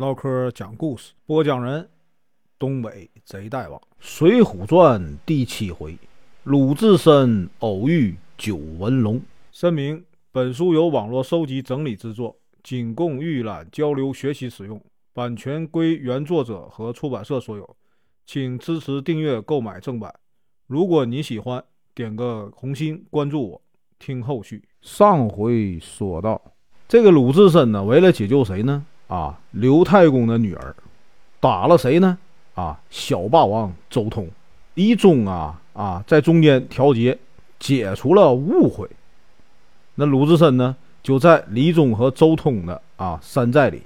唠嗑讲故事，播讲人：东北贼大王，《水浒传》第七回，鲁智深偶遇九纹龙。声明：本书由网络收集整理制作，仅供预览、交流、学习使用，版权归原作者和出版社所有，请支持订阅、购买正版。如果你喜欢，点个红心，关注我，听后续。上回说到，这个鲁智深呢，为了解救谁呢？啊，刘太公的女儿打了谁呢？啊，小霸王周通。李忠啊啊，在中间调节，解除了误会。那鲁智深呢，就在李忠和周通的啊山寨里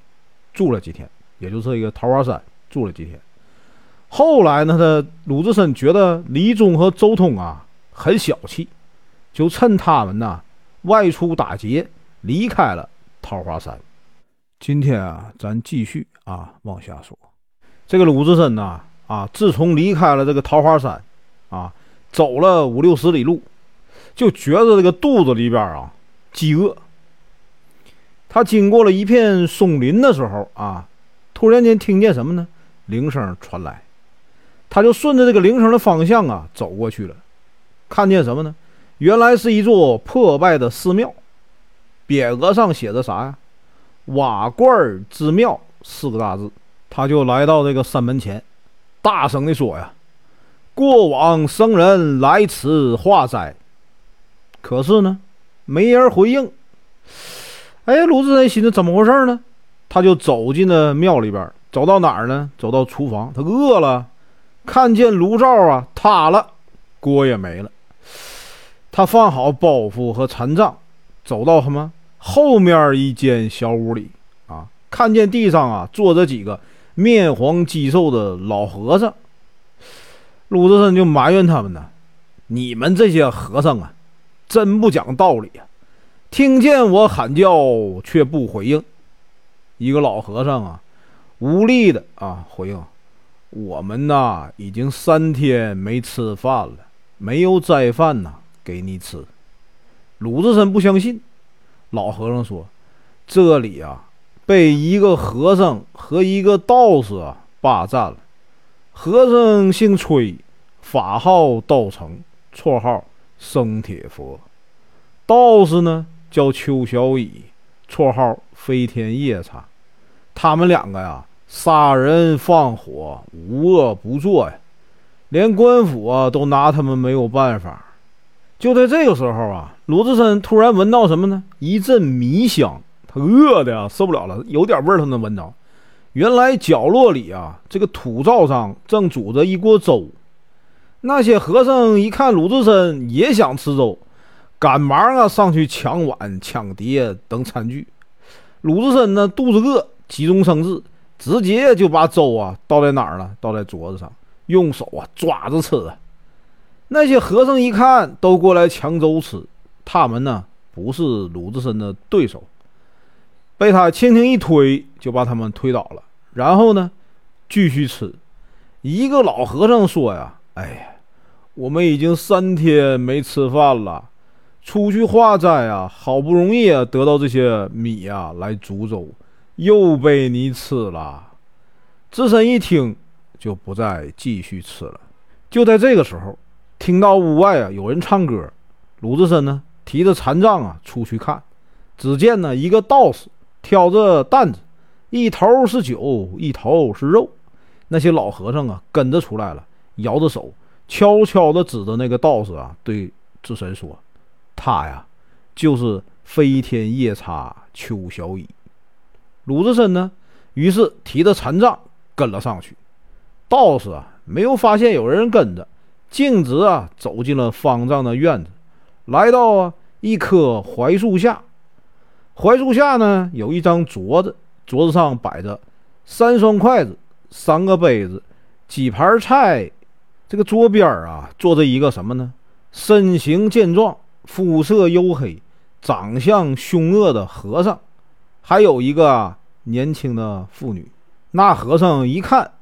住了几天，也就是一个桃花山住了几天。后来呢，他鲁智深觉得李忠和周通啊很小气，就趁他们呐外出打劫，离开了桃花山。今天啊，咱继续啊往下说。这个鲁智深呐啊，自从离开了这个桃花山啊，走了五六十里路，就觉得这个肚子里边啊饥饿。他经过了一片松林的时候啊，突然间听见什么呢？铃声传来，他就顺着这个铃声的方向啊走过去了。看见什么呢？原来是一座破败的寺庙，匾额上写着啥呀？瓦罐之庙四个大字，他就来到这个山门前，大声地说：“呀，过往僧人来此化斋。”可是呢，没人回应。哎，鲁智深心思怎么回事呢？他就走进了庙里边，走到哪儿呢？走到厨房，他饿了，看见炉灶啊塌了，锅也没了。他放好包袱和禅杖，走到什么？后面一间小屋里啊，看见地上啊坐着几个面黄肌瘦的老和尚。鲁智深就埋怨他们呢：“你们这些和尚啊，真不讲道理啊！听见我喊叫却不回应。”一个老和尚啊，无力的啊回应：“我们呐，已经三天没吃饭了，没有斋饭呐，给你吃。”鲁智深不相信。老和尚说：“这里啊，被一个和尚和一个道士啊霸占了。和尚姓崔，法号道成，绰号生铁佛；道士呢叫邱小乙，绰号飞天夜叉。他们两个呀，杀人放火，无恶不作呀，连官府啊都拿他们没有办法。就在这个时候啊。”鲁智深突然闻到什么呢？一阵米香，他饿的呀受不了了，有点味儿他能闻着。原来角落里啊，这个土灶上正煮着一锅粥。那些和尚一看鲁智深也想吃粥，赶忙啊上去抢碗、抢碟等餐具。鲁智深呢肚子饿，急中生智，直接就把粥啊倒在哪儿了？倒在桌子上，用手啊抓着吃。那些和尚一看，都过来抢粥吃。他们呢不是鲁智深的对手，被他轻轻一推，就把他们推倒了。然后呢，继续吃。一个老和尚说：“呀，哎呀，我们已经三天没吃饭了，出去化斋啊，好不容易啊得到这些米呀来煮粥，又被你吃了。”智深一听，就不再继续吃了。就在这个时候，听到屋外啊有人唱歌，鲁智深呢。提着禅杖啊，出去看，只见呢一个道士挑着担子，一头是酒，一头是肉。那些老和尚啊跟着出来了，摇着手，悄悄地指着那个道士啊，对智深说：“他呀，就是飞天夜叉邱小乙。”鲁智深呢，于是提着禅杖跟了上去。道士啊，没有发现有人跟着，径直啊走进了方丈的院子。来到啊一棵槐树下，槐树下呢有一张桌子，桌子上摆着三双筷子、三个杯子、几盘菜。这个桌边啊坐着一个什么呢？身形健壮、肤色黝黑、长相凶恶的和尚，还有一个年轻的妇女。那和尚一看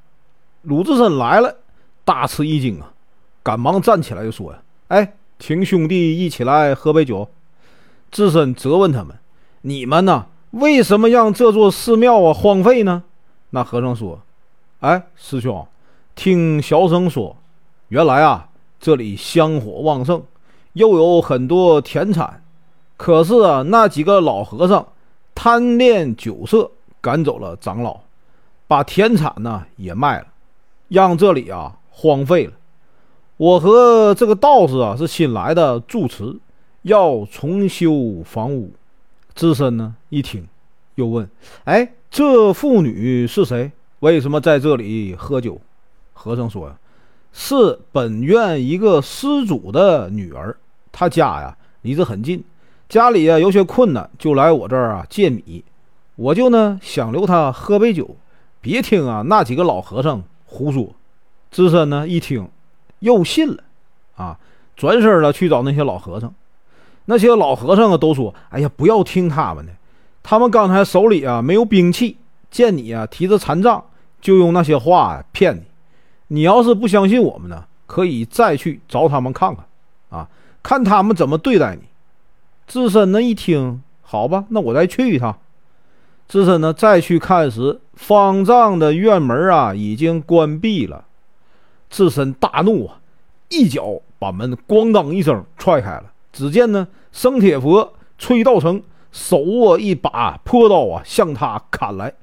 鲁智深来了，大吃一惊啊，赶忙站起来就说：“呀，哎。”请兄弟一起来喝杯酒。智深责问他们：“你们呢？为什么让这座寺庙啊荒废呢？那和尚说：“哎，师兄，听小僧说，原来啊，这里香火旺盛，又有很多田产。可是啊，那几个老和尚贪恋酒色，赶走了长老，把田产呢也卖了，让这里啊荒废了。我和这个道士啊是新来的住持，要重修房屋。”智深呢一听，又问：“哎。”这妇女是谁？为什么在这里喝酒？和尚说：“呀，是本院一个施主的女儿，她家呀离这很近，家里啊有些困难，就来我这儿啊借米。我就呢想留她喝杯酒，别听啊那几个老和尚胡说。”智深呢一听，又信了，啊，转身了去找那些老和尚。那些老和尚啊都说：“哎呀，不要听他们的。”他们刚才手里啊没有兵器，见你啊提着残杖，就用那些话骗你。你要是不相信我们呢，可以再去找他们看看，啊，看他们怎么对待你。智深呢一听，好吧，那我再去一趟。智深呢再去看时，方丈的院门啊已经关闭了。智深大怒啊，一脚把门咣当一声踹开了。只见呢生铁佛崔道成。手握一把破刀啊，向他砍来。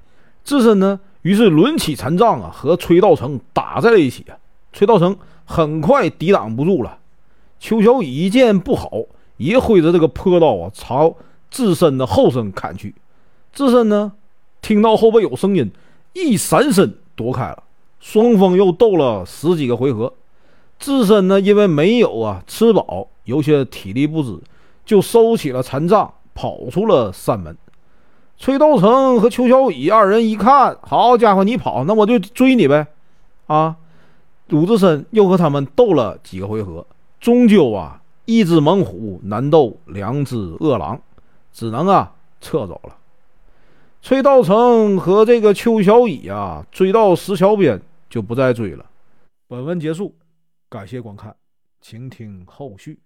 智深呢，于是抡起残杖啊，和崔道成打在了一起啊。崔道成很快抵挡不住了。邱小乙一见不好，也挥着这个破刀啊，朝智深的后身砍去。智深呢，听到后背有声音，一闪身躲开了。双方又斗了十几个回合。智深呢，因为没有啊吃饱，有些体力不支，就收起了残杖。跑出了山门，崔道成和邱小乙二人一看，好家伙，你跑，那我就追你呗！啊，鲁智深又和他们斗了几个回合，终究啊，一只猛虎难斗两只饿狼，只能啊撤走了。崔道成和这个邱小乙啊，追到石桥边就不再追了。本文结束，感谢观看，请听后续。